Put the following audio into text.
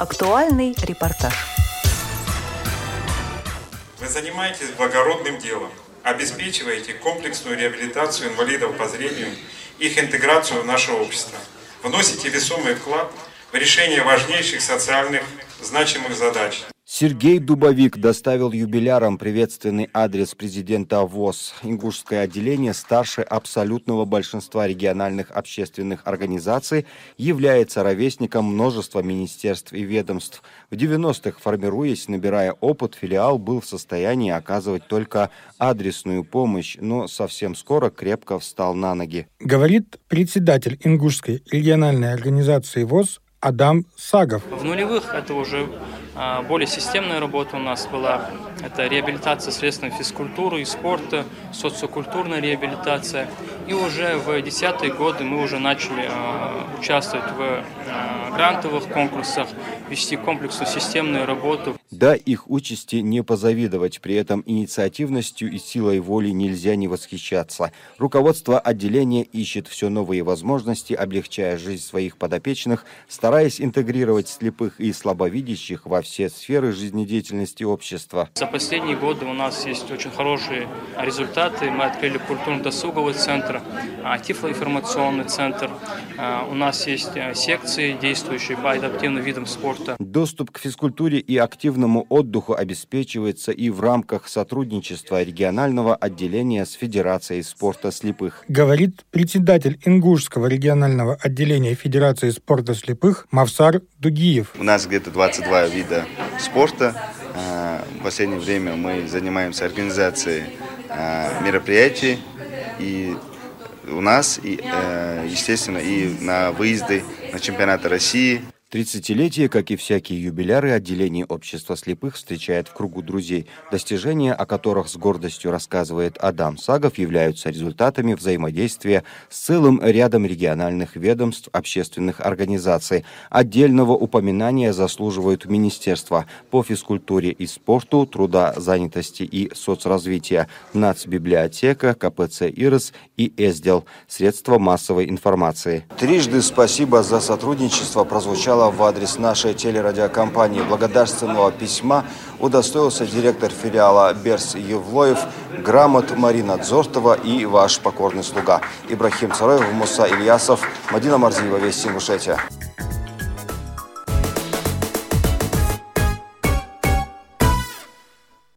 Актуальный репортаж. Вы занимаетесь благородным делом, обеспечиваете комплексную реабилитацию инвалидов по зрению, их интеграцию в наше общество, вносите весомый вклад в решение важнейших социальных значимых задач. Сергей Дубовик доставил юбилярам приветственный адрес президента ВОЗ. Ингушское отделение старше абсолютного большинства региональных общественных организаций является ровесником множества министерств и ведомств. В 90-х, формируясь, набирая опыт, филиал был в состоянии оказывать только адресную помощь, но совсем скоро крепко встал на ноги. Говорит председатель Ингушской региональной организации ВОЗ Адам Сагов. В нулевых это уже более системная работа у нас была. Это реабилитация средствами физкультуры и спорта, социокультурная реабилитация. И уже в десятые годы мы уже начали а, участвовать в а, грантовых конкурсах, вести комплексную системную работу. Да, их участи не позавидовать, при этом инициативностью и силой воли нельзя не восхищаться. Руководство отделения ищет все новые возможности, облегчая жизнь своих подопечных, стараясь интегрировать слепых и слабовидящих во все сферы жизнедеятельности общества. За последние годы у нас есть очень хорошие результаты. Мы открыли культурно-досуговый центр, а, тифлоинформационный центр. А, у нас есть а, секции, действующие по адаптивным видам спорта. Доступ к физкультуре и активному отдыху обеспечивается и в рамках сотрудничества регионального отделения с Федерацией спорта слепых. Говорит председатель Ингушского регионального отделения Федерации спорта слепых Мавсар Дугиев. У нас где-то 22 вида спорта. А, в последнее время мы занимаемся организацией а, мероприятий и у нас, и, э, естественно, и на выезды на чемпионаты России, Тридцатилетие, как и всякие юбиляры, отделение общества слепых встречает в кругу друзей. Достижения, о которых с гордостью рассказывает Адам Сагов, являются результатами взаимодействия с целым рядом региональных ведомств, общественных организаций. Отдельного упоминания заслуживают министерства по физкультуре и спорту, труда, занятости и соцразвития, Нацбиблиотека, КПЦ «Ирос» и «Эсдел», средства массовой информации. Трижды спасибо за сотрудничество прозвучало материала в адрес нашей телерадиокомпании благодарственного письма удостоился директор филиала Берс Евлоев, грамот Марина Дзортова и ваш покорный слуга. Ибрахим Цароев, Муса Ильясов, Мадина Марзиева, Вести Ингушетия.